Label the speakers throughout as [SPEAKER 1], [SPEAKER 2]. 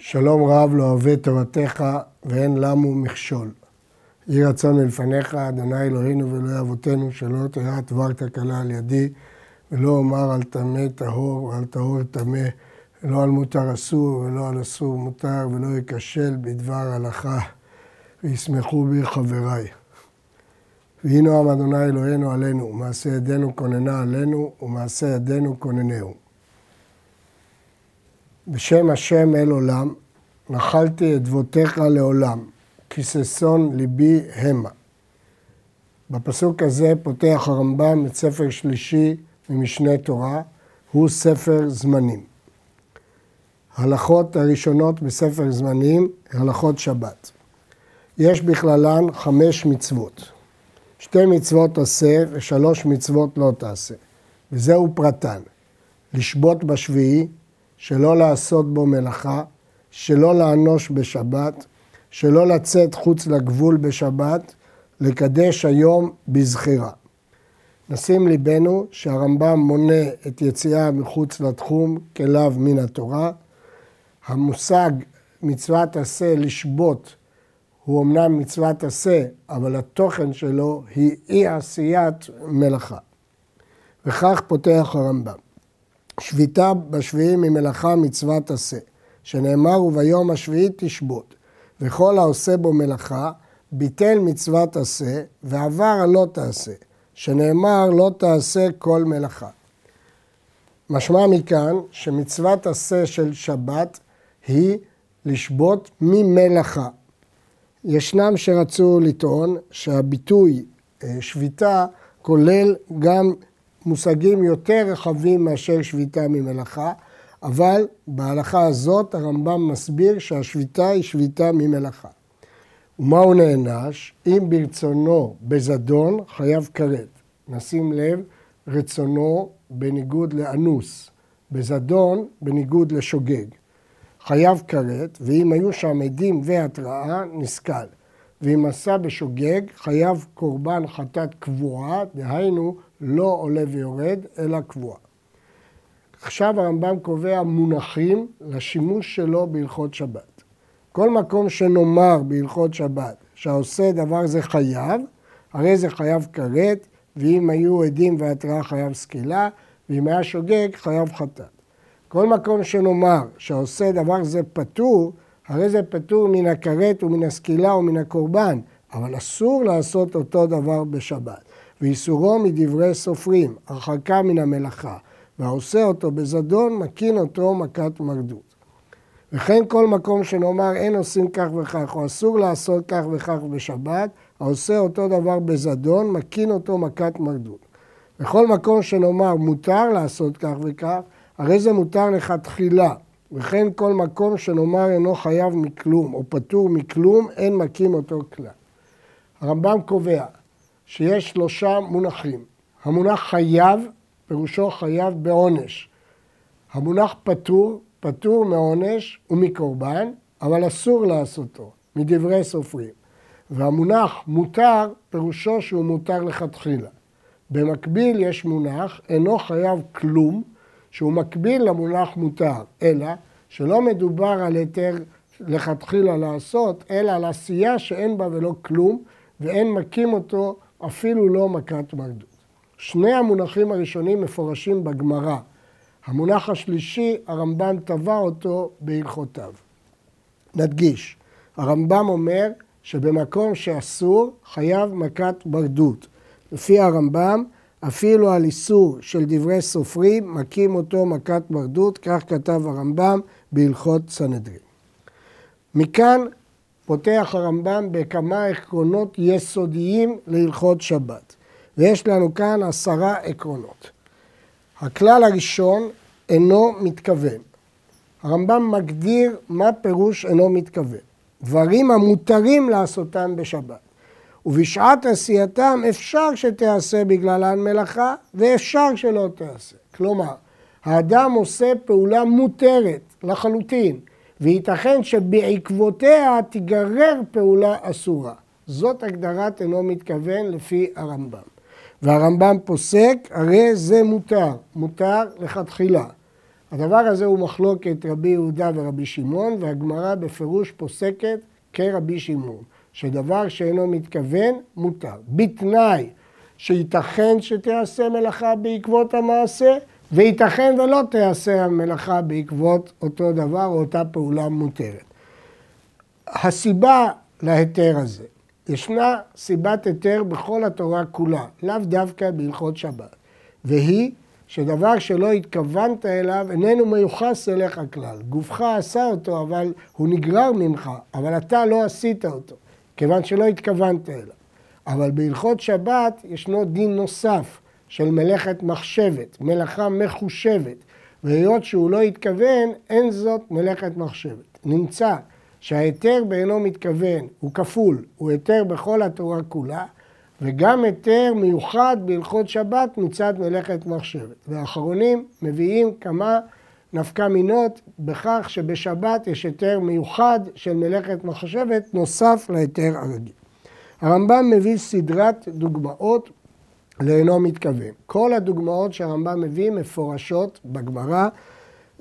[SPEAKER 1] שלום רב לא אוהב תורתך ואין למו מכשול. יהי רצון מלפניך, אדוני אלוהינו ואלוהי אבותינו, שלא תראה דבר תקלה על ידי, ולא אומר על טמא טהור ועל טהור טמא, ולא על מותר אסור ולא על אסור מותר, ולא ייכשל בדבר הלכה, וישמחו בי חבריי. ויהי נועם אדוני אלוהינו עלינו, ומעשה ידינו כוננה עלינו, ומעשה ידינו כוננהו. בשם השם אל עולם, נחלתי את דבותיך לעולם, כי ששון ליבי המה. בפסוק הזה פותח הרמב"ם את ספר שלישי ממשנה תורה, הוא ספר זמנים. הלכות הראשונות בספר זמנים, הלכות שבת. יש בכללן חמש מצוות. שתי מצוות עשה ושלוש מצוות לא תעשה. וזהו פרטן. לשבות בשביעי, שלא לעשות בו מלאכה, שלא לאנוש בשבת, שלא לצאת חוץ לגבול בשבת, לקדש היום בזכירה. נשים ליבנו שהרמב"ם מונה את יציאה מחוץ לתחום כלאו מן התורה. המושג מצוות עשה לשבות הוא אמנם מצוות עשה, אבל התוכן שלו היא אי עשיית מלאכה. וכך פותח הרמב"ם. שביתה בשביעי ממלאכה מצוות עשה, שנאמר וביום השביעי תשבות, וכל העושה בו מלאכה ביטל מצוות עשה ועבר הלא תעשה, שנאמר לא תעשה כל מלאכה. משמע מכאן שמצוות עשה של שבת היא לשבות ממלאכה. ישנם שרצו לטעון שהביטוי אה, שביתה כולל גם מושגים יותר רחבים מאשר שביתה ממלאכה, אבל בהלכה הזאת הרמב"ם מסביר שהשביתה היא שביתה ממלאכה. ומה הוא נענש? אם ברצונו בזדון חייב כרת. נשים לב, רצונו בניגוד לאנוס, בזדון בניגוד לשוגג. חייב כרת, ואם היו שם עדים והתראה, נסכל. ואם עשה בשוגג, חייב קורבן חטאת קבועה, דהיינו לא עולה ויורד, אלא קבועה. עכשיו הרמב"ם קובע מונחים לשימוש שלו בהלכות שבת. כל מקום שנאמר בהלכות שבת שהעושה דבר זה חייב, הרי זה חייב כרת, ואם היו עדים והתראה חייב סקילה, ואם היה שוגג חייב חטאת. כל מקום שנאמר שהעושה דבר זה פטור, הרי זה פטור מן הכרת ומן הסקילה ומן הקורבן, אבל אסור לעשות אותו דבר בשבת. ואיסורו מדברי סופרים, הרחקה מן המלאכה, והעושה אותו בזדון, מקין אותו מכת מרדות. וכן כל מקום שנאמר אין עושים כך וכך, או אסור לעשות כך וכך בשבת, העושה אותו דבר בזדון, מקין אותו מכת מרדות. בכל מקום שנאמר מותר לעשות כך וכך, הרי זה מותר לכתחילה, וכן כל מקום שנאמר אינו חייב מכלום או פטור מכלום, אין מכים אותו כלל. הרמב"ם קובע שיש שלושה מונחים. המונח חייב, פירושו חייב בעונש. המונח פטור, פטור מעונש ומקורבן, אבל אסור לעשותו, מדברי סופרים. והמונח מותר, פירושו שהוא מותר לכתחילה. במקביל יש מונח, אינו חייב כלום, שהוא מקביל למונח מותר, אלא שלא מדובר על היתר לכתחילה לעשות, אלא על עשייה שאין בה ולא כלום, ואין מכים אותו אפילו לא מכת מרדות. שני המונחים הראשונים מפורשים בגמרא. המונח השלישי, הרמב"ם טבע אותו בהלכותיו. נדגיש, הרמב"ם אומר שבמקום שאסור חייב מכת מרדות. לפי הרמב"ם, אפילו על איסור של דברי סופרים, מכים אותו מכת מרדות, כך כתב הרמב"ם בהלכות סנהדרין. מכאן פותח הרמב"ם בכמה עקרונות יסודיים להלכות שבת. ויש לנו כאן עשרה עקרונות. הכלל הראשון אינו מתכוון. הרמב"ם מגדיר מה פירוש אינו מתכוון. דברים המותרים לעשותם בשבת. ובשעת עשייתם אפשר שתיעשה בגללן מלאכה ואפשר שלא תיעשה. כלומר, האדם עושה פעולה מותרת לחלוטין, וייתכן שבעקבותיה תיגרר פעולה אסורה. זאת הגדרת אינו מתכוון לפי הרמב"ם. והרמב"ם פוסק, הרי זה מותר, מותר לכתחילה. הדבר הזה הוא מחלוקת רבי יהודה ורבי שמעון, והגמרא בפירוש פוסקת כרבי שמעון, שדבר שאינו מתכוון מותר. בתנאי שייתכן שתיעשה מלאכה בעקבות המעשה, וייתכן ולא תיעשה המלאכה בעקבות אותו דבר או אותה פעולה מותרת. הסיבה להיתר הזה, ישנה סיבת היתר בכל התורה כולה, לאו דווקא בהלכות שבת, והיא שדבר שלא התכוונת אליו איננו מיוחס אליך כלל. גופך עשה אותו, אבל הוא נגרר ממך, אבל אתה לא עשית אותו, כיוון שלא התכוונת אליו. אבל בהלכות שבת ישנו דין נוסף של מלאכת מחשבת, מלאכה מחושבת, והיות שהוא לא התכוון, אין זאת מלאכת מחשבת. נמצא שההיתר בעינו מתכוון הוא כפול, הוא היתר בכל התורה כולה, וגם היתר מיוחד בהלכות שבת מצד מלאכת מחשבת. והאחרונים מביאים כמה נפקא מינות בכך שבשבת יש היתר מיוחד של מלאכת מחשבת נוסף להיתר הרגיל. הרמב"ם מביא סדרת דוגמאות לאינו מתכוון. כל הדוגמאות שהרמב"ם מביא מפורשות בגמרא.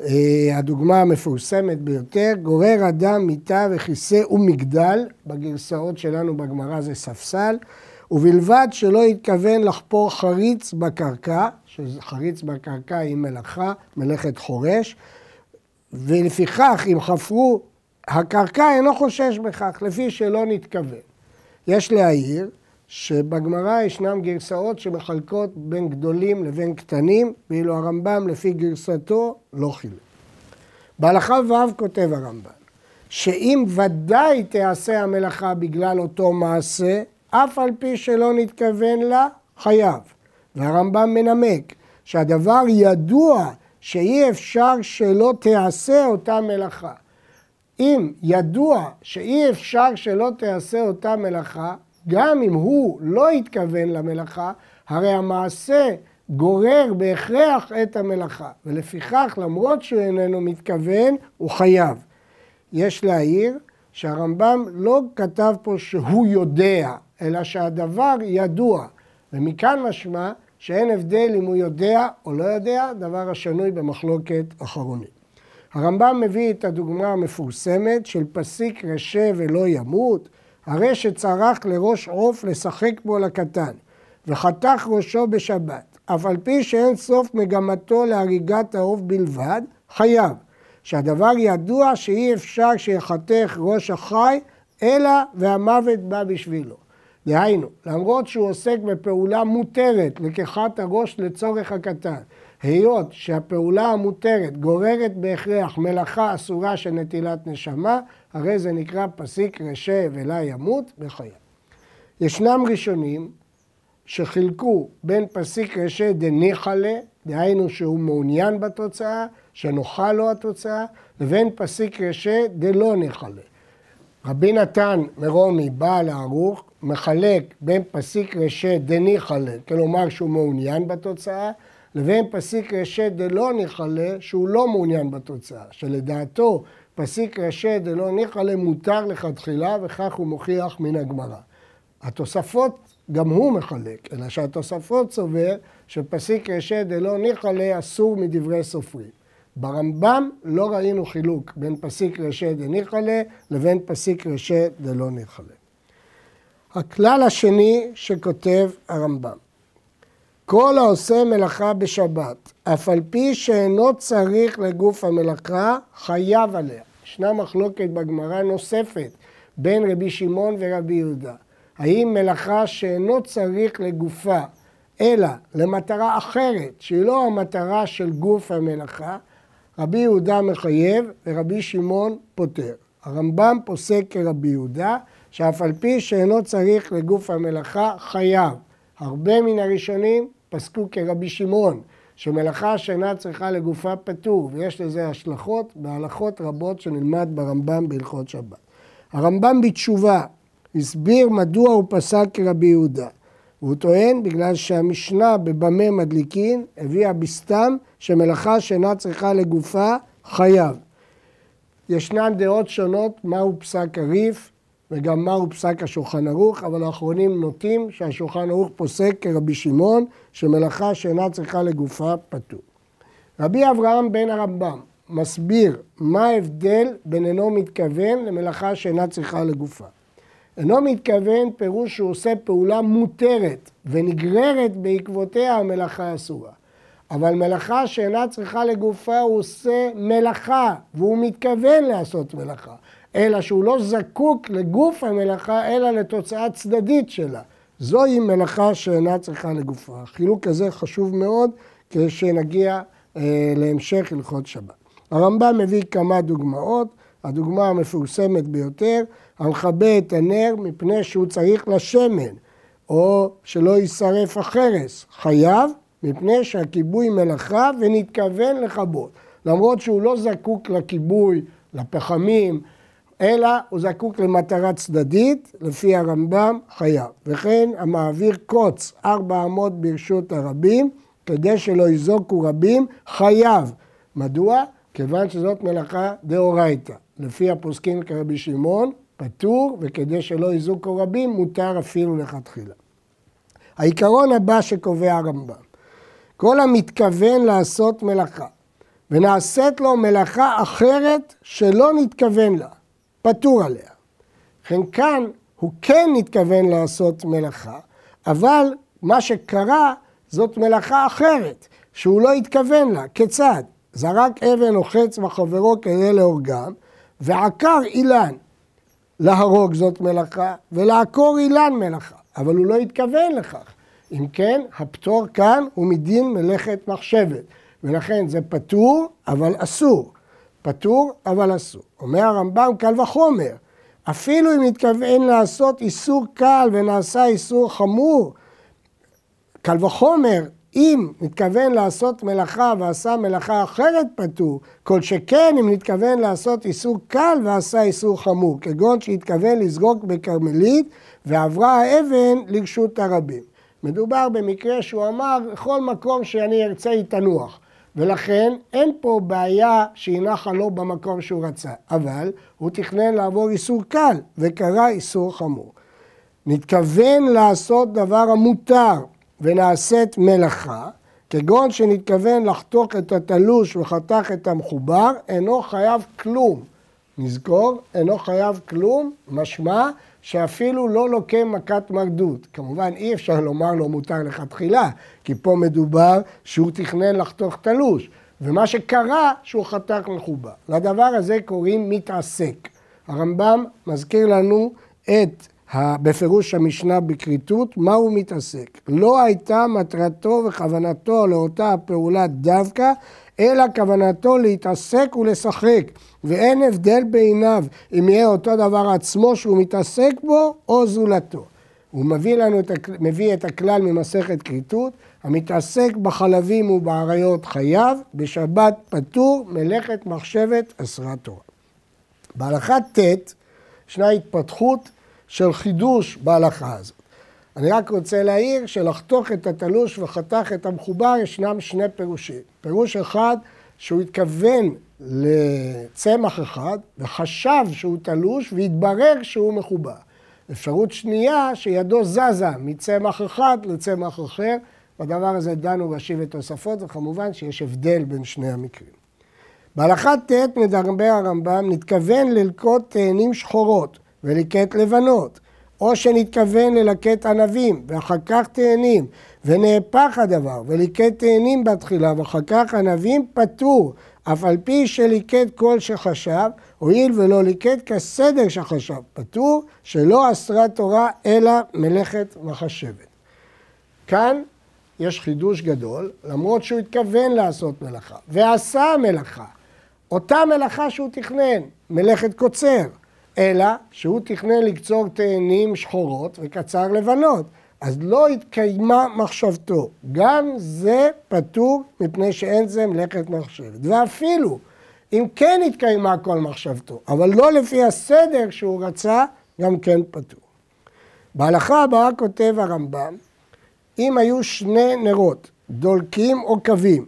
[SPEAKER 1] אה, הדוגמה המפורסמת ביותר, גורר אדם מיטה וכיסא ומגדל, בגרסאות שלנו בגמרא זה ספסל, ובלבד שלא התכוון לחפור חריץ בקרקע, שחריץ בקרקע היא מלאכה, מלאכת חורש, ולפיכך אם חפרו, הקרקע אינו חושש בכך, לפי שלא נתכוון. יש להעיר שבגמרא ישנם גרסאות שמחלקות בין גדולים לבין קטנים, ואילו הרמב"ם לפי גרסתו לא חילק. בהלכה ו' כותב הרמב"ם, שאם ודאי תיעשה המלאכה בגלל אותו מעשה, אף על פי שלא נתכוון לה, חייב. והרמב"ם מנמק שהדבר ידוע שאי אפשר שלא תיעשה אותה מלאכה. אם ידוע שאי אפשר שלא תיעשה אותה מלאכה, גם אם הוא לא התכוון למלאכה, הרי המעשה גורר בהכרח את המלאכה, ולפיכך למרות שהוא איננו מתכוון, הוא חייב. יש להעיר שהרמב"ם לא כתב פה שהוא יודע, אלא שהדבר ידוע, ומכאן משמע שאין הבדל אם הוא יודע או לא יודע, דבר השנוי במחלוקת אחרונית. הרמב"ם מביא את הדוגמה המפורסמת של פסיק רשה ולא ימות, הרי שצרח לראש עוף לשחק בו לקטן, וחתך ראשו בשבת, אף על פי שאין סוף מגמתו להריגת העוף בלבד, חייב, שהדבר ידוע שאי אפשר שיחתך ראש החי, אלא והמוות בא בשבילו. דהיינו, למרות שהוא עוסק בפעולה מותרת, לקיחת הראש לצורך הקטן, היות שהפעולה המותרת גוררת בהכרח מלאכה אסורה של נטילת נשמה, הרי זה נקרא פסיק רשה ולה ימות בחייו. ישנם ראשונים שחילקו בין פסיק רשה דניחא לה, דהיינו שהוא מעוניין בתוצאה, שנוחה לו התוצאה, לבין פסיק רשה דלא ניחא לה. רבי נתן מרומי, בעל הערוך, מחלק בין פסיק רשה דניחא לה, כלומר שהוא מעוניין בתוצאה, לבין פסיק רשה דלא ניחלה, שהוא לא מעוניין בתוצאה, שלדעתו פסיק רשה דלא ניחלה מותר לכתחילה, וכך הוא מוכיח מן הגמרא. התוספות גם הוא מחלק, אלא שהתוספות סובר שפסיק רשה דלא ניחלה אסור מדברי סופרים. ברמב"ם לא ראינו חילוק בין פסיק רשה דניחלה לבין פסיק רשה דלא ניחלה. הכלל השני שכותב הרמב"ם כל העושה מלאכה בשבת, אף על פי שאינו צריך לגוף המלאכה, חייב עליה. ישנה מחלוקת בגמרא נוספת בין רבי שמעון ורבי יהודה. האם מלאכה שאינו צריך לגופה, אלא למטרה אחרת, שהיא לא המטרה של גוף המלאכה, רבי יהודה מחייב ורבי שמעון פוטר. הרמב"ם פוסק כרבי יהודה, שאף על פי שאינו צריך לגוף המלאכה, חייב. הרבה מן הראשונים פסקו כרבי שמעון, שמלאכה שאינה צריכה לגופה פטור, ויש לזה השלכות בהלכות רבות שנלמד ברמב"ם בהלכות שבת. הרמב"ם בתשובה הסביר מדוע הוא פסק כרבי יהודה. והוא טוען בגלל שהמשנה בבמה מדליקין הביאה בסתם שמלאכה שאינה צריכה לגופה חייב. ישנן דעות שונות מהו פסק הריף, וגם מהו פסק השולחן ערוך, אבל האחרונים נוטים שהשולחן ערוך פוסק כרבי שמעון, שמלאכה שאינה צריכה לגופה פטור. רבי אברהם בן הרמב"ם מסביר מה ההבדל בין אינו מתכוון למלאכה שאינה צריכה לגופה. אינו מתכוון פירוש שהוא עושה פעולה מותרת ונגררת בעקבותיה המלאכה אסורה. אבל מלאכה שאינה צריכה לגופה הוא עושה מלאכה והוא מתכוון לעשות מלאכה. אלא שהוא לא זקוק לגוף המלאכה אלא לתוצאה צדדית שלה. זוהי מלאכה שאינה צריכה לגופה. החילוק הזה חשוב מאוד כשנגיע אה, להמשך הלכות שבת. הרמב"ם מביא כמה דוגמאות, הדוגמה המפורסמת ביותר, המכבה את הנר מפני שהוא צריך לשמן, או שלא יישרף החרס, חייב מפני שהכיבוי מלאכה ונתכוון לכבות. למרות שהוא לא זקוק לכיבוי, לפחמים, אלא הוא זקוק למטרה צדדית, לפי הרמב"ם חייב. וכן המעביר קוץ ארבע אמות ברשות הרבים, כדי שלא יזוקו רבים, חייב. מדוע? כיוון שזאת מלאכה דאורייתא. לפי הפוסקים כרבי שמעון, פטור, וכדי שלא יזוקו רבים, מותר אפילו לכתחילה. העיקרון הבא שקובע הרמב"ם, כל המתכוון לעשות מלאכה, ונעשית לו מלאכה אחרת שלא נתכוון לה, פטור עליה. לכן כאן הוא כן נתכוון לעשות מלאכה, אבל מה שקרה זאת מלאכה אחרת, שהוא לא התכוון לה. כיצד? זרק אבן או חץ בחברו כדי להורגם, ועקר אילן. להרוג זאת מלאכה, ולעקור אילן מלאכה, אבל הוא לא התכוון לכך. אם כן, הפטור כאן הוא מדין מלאכת מחשבת, ולכן זה פטור, אבל אסור. פטור, אבל אסור. אומר הרמב"ם, קל וחומר. אפילו אם נתכוון לעשות איסור קל ונעשה איסור חמור, קל וחומר, אם נתכוון לעשות מלאכה ועשה מלאכה אחרת פטור, כל שכן אם נתכוון לעשות איסור קל ועשה איסור חמור, כגון שהתכוון לזרוק בכרמלית ועברה האבן לרשות הרבים. מדובר במקרה שהוא אמר, בכל מקום שאני ארצה היא תנוח. ולכן אין פה בעיה שהיא נחה לו במקום שהוא רצה, אבל הוא תכנן לעבור איסור קל וקרא איסור חמור. נתכוון לעשות דבר המותר ונעשית מלאכה, כגון שנתכוון לחתוך את התלוש וחתך את המחובר, אינו חייב כלום. נזכור, אינו חייב כלום, משמע שאפילו לא לוקה מכת מרדות. כמובן אי אפשר לומר לו מותר לכתחילה, כי פה מדובר שהוא תכנן לחתוך תלוש, ומה שקרה שהוא חתך מחובר. לדבר הזה קוראים מתעסק. הרמב"ם מזכיר לנו את בפירוש המשנה בכריתות, מה הוא מתעסק? לא הייתה מטרתו וכוונתו לאותה הפעולה דווקא, אלא כוונתו להתעסק ולשחק, ואין הבדל בעיניו אם יהיה אותו דבר עצמו שהוא מתעסק בו או זולתו. הוא מביא לנו את, מביא את הכלל ממסכת כריתות, המתעסק בחלבים ובאריות חייב, בשבת פטור, מלאכת מחשבת אסרה תורה. בהלכה ט' ישנה התפתחות של חידוש בהלכה הזאת. אני רק רוצה להעיר שלחתוך את התלוש וחתך את המחובר ישנם שני פירושים. פירוש אחד שהוא התכוון לצמח אחד וחשב שהוא תלוש והתברר שהוא מחובר. אפשרות שנייה שידו זזה מצמח אחד לצמח אחר, בדבר הזה דנו רש"י ותוספות וכמובן שיש הבדל בין שני המקרים. בהלכה ט' מדבר הרמב"ם, נתכוון ללקוט תאנים שחורות וליקט לבנות, או שנתכוון ללקט ענבים ואחר כך תאנים, ונהפך הדבר וליקט תאנים בתחילה ואחר כך ענבים, פטור, אף על פי שליקט כל שחשב, הואיל ולא ליקט כסדר שחשב, פטור, שלא אסרה תורה אלא מלאכת מחשבת. כאן יש חידוש גדול, למרות שהוא התכוון לעשות מלאכה, ועשה מלאכה. אותה מלאכה שהוא תכנן, מלאכת קוצר. אלא שהוא תכנן לקצור תאנים שחורות וקצר לבנות. אז לא התקיימה מחשבתו. גם זה פטור מפני שאין זה מלאכת מחשבת. ואפילו אם כן התקיימה כל מחשבתו, אבל לא לפי הסדר שהוא רצה, גם כן פטור. בהלכה הבאה כותב הרמב"ם, אם היו שני נרות, דולקים או קווים,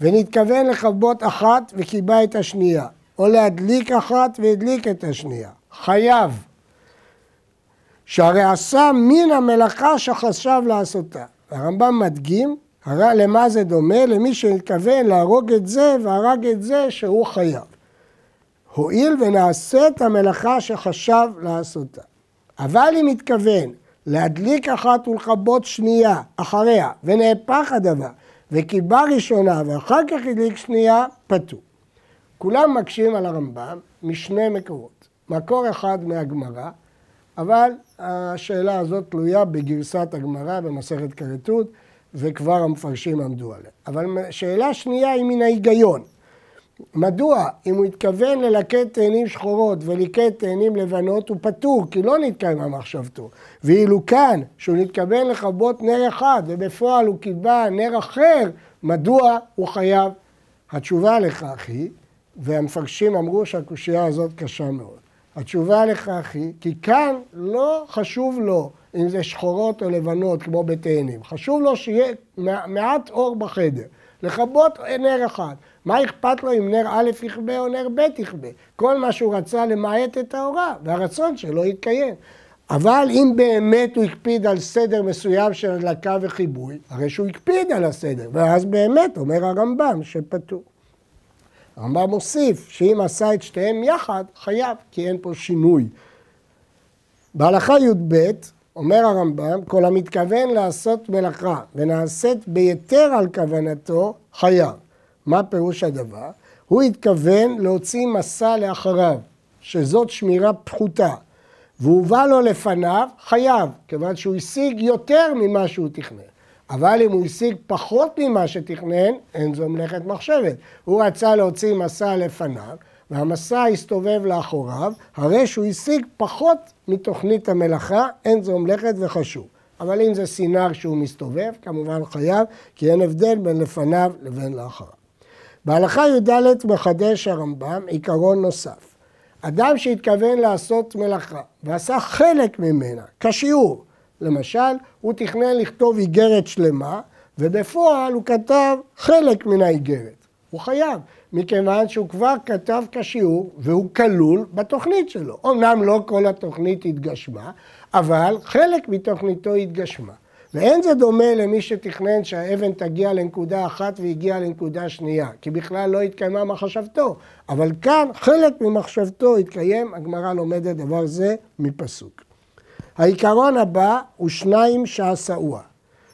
[SPEAKER 1] ונתכוון לכבות אחת וקיבה את השנייה, או להדליק אחת והדליק את השנייה, חייב, שהרי עשה מן המלאכה שחשב לעשותה. הרמב"ם מדגים, למה זה דומה? למי שמתכוון להרוג את זה והרג את זה שהוא חייב. הואיל ונעשית המלאכה שחשב לעשותה. אבל אם מתכוון להדליק אחת ולכבות שנייה אחריה, ונהפך הדבר, וקיבה ראשונה ואחר כך הדליק שנייה, פטור. כולם מקשים על הרמב"ם משני מקורות. מקור אחד מהגמרא, אבל השאלה הזאת תלויה בגרסת הגמרא במסכת כרתות, וכבר המפרשים עמדו עליה. אבל שאלה שנייה היא מן ההיגיון. מדוע? אם הוא התכוון ללקט תאנים שחורות וליקט תאנים לבנות, הוא פטור, כי לא נתקיימה מחשבתו. ואילו כאן, שהוא נתכוון לכבות נר אחד, ובפועל הוא קיבה נר אחר, מדוע הוא חייב? התשובה לכך היא, והמפרשים אמרו שהקושייה הזאת קשה מאוד. התשובה לכך היא, כי כאן לא חשוב לו אם זה שחורות או לבנות כמו בתאנים. חשוב לו שיהיה מעט אור בחדר, לכבות נר אחד. מה אכפת לו אם נר א' יכבה או נר ב' יכבה? כל מה שהוא רצה למעט את האורה, והרצון שלו יתקיים. אבל אם באמת הוא הקפיד על סדר מסוים של הדלקה וחיבוי, הרי שהוא הקפיד על הסדר, ואז באמת אומר הרמב"ם שפטור. הרמב"ם מוסיף שאם עשה את שתיהם יחד, חייב, כי אין פה שינוי. בהלכה י"ב אומר הרמב"ם, כל המתכוון לעשות מלאכה ונעשית ביתר על כוונתו, חייב. מה פירוש הדבר? הוא התכוון להוציא מסע לאחריו, שזאת שמירה פחותה, והובא לו לפניו, חייב, כיוון שהוא השיג יותר ממה שהוא תכנן. אבל אם הוא השיג פחות ממה שתכנן, אין זו מלאכת מחשבת. הוא רצה להוציא מסע לפניו, והמסע הסתובב לאחוריו, הרי שהוא השיג פחות מתוכנית המלאכה, אין זו מלאכת וחשוב. אבל אם זה סינר שהוא מסתובב, כמובן חייב, כי אין הבדל בין לפניו לבין לאחריו. בהלכה י"ד מחדש הרמב"ם עיקרון נוסף. אדם שהתכוון לעשות מלאכה ועשה חלק ממנה, כשיעור, למשל, הוא תכנן לכתוב איגרת שלמה, ובפועל הוא כתב חלק מן האיגרת. הוא חייב, מכיוון שהוא כבר כתב כשיעור והוא כלול בתוכנית שלו. אמנם לא כל התוכנית התגשמה, אבל חלק מתוכניתו התגשמה. ואין זה דומה למי שתכנן שהאבן תגיע לנקודה אחת והגיעה לנקודה שנייה, כי בכלל לא התקיימה מחשבתו. אבל כאן חלק ממחשבתו התקיים, הגמרא לומדת דבר זה מפסוק. העיקרון הבא הוא שניים שעשאוה.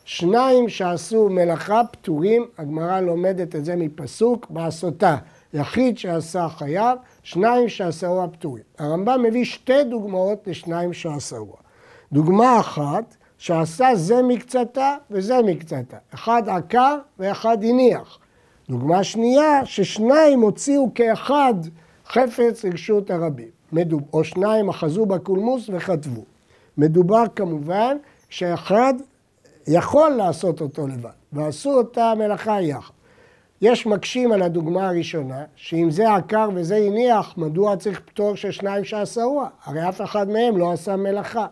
[SPEAKER 1] שניים שעשו מלאכה פטורים, הגמרא לומדת את זה מפסוק, בעשותה. יחיד שעשה חייב, שניים שעשאוה פטורים. הרמב"ם מביא שתי דוגמאות לשניים שעשאוה. דוגמה אחת, שעשה זה מקצתה וזה מקצתה. אחד עקר ואחד הניח. דוגמה שנייה, ששניים הוציאו כאחד חפץ רשות הרבים. או שניים אחזו בקולמוס וכתבו. מדובר כמובן שאחד יכול לעשות אותו לבד, ועשו אותה מלאכה יחד. יש מקשים על הדוגמה הראשונה, שאם זה עקר וזה הניח, מדוע צריך פטור של שניים שעשאוה? הרי אף אחד מהם לא עשה מלאכה.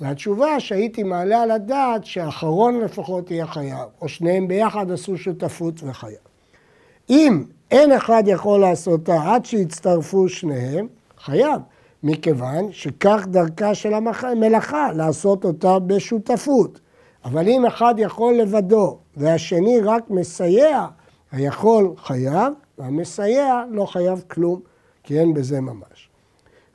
[SPEAKER 1] והתשובה שהייתי מעלה על הדעת שהאחרון לפחות יהיה חייב, או שניהם ביחד עשו שותפות וחייב. אם אין אחד יכול לעשותה עד שיצטרפו שניהם, חייב. מכיוון שכך דרכה של המלאכה, לעשות אותה בשותפות. אבל אם אחד יכול לבדו והשני רק מסייע, היכול חייב, והמסייע לא חייב כלום, כי אין בזה ממש.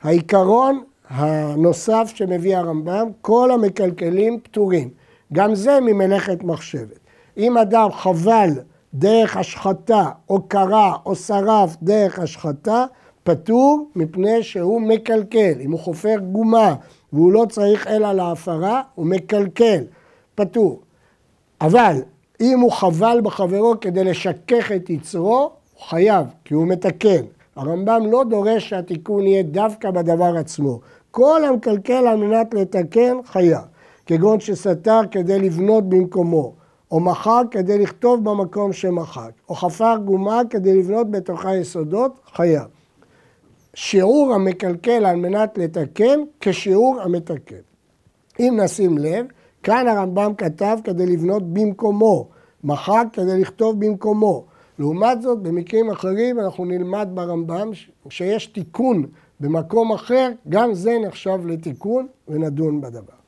[SPEAKER 1] העיקרון הנוסף שמביא הרמב"ם, כל המקלקלים פטורים. גם זה ממלאכת מחשבת. אם אדם חבל דרך השחתה, או קרע, או שרף דרך השחתה, פטור מפני שהוא מקלקל. אם הוא חופר גומה והוא לא צריך אלא להפרה, הוא מקלקל, פטור. אבל אם הוא חבל בחברו כדי לשכך את יצרו, הוא חייב, כי הוא מתקן. הרמב"ם לא דורש שהתיקון יהיה דווקא בדבר עצמו. כל המקלקל על מנת לתקן, חייב. כגון שסתר כדי לבנות במקומו, או מחק כדי לכתוב במקום שמחק, או חפר גומה כדי לבנות בתוכה יסודות, חייב. שיעור המקלקל על מנת לתקן כשיעור המתקן. אם נשים לב, כאן הרמב"ם כתב כדי לבנות במקומו, מחק כדי לכתוב במקומו. לעומת זאת, במקרים אחרים אנחנו נלמד ברמב"ם שיש תיקון במקום אחר, גם זה נחשב לתיקון ונדון בדבר.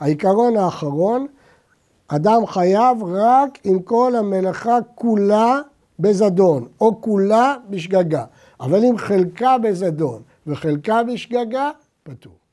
[SPEAKER 1] העיקרון האחרון, אדם חייב רק אם כל המלאכה כולה בזדון, או כולה בשגגה. אבל אם חלקה בזדון וחלקה בשגגה, פטור.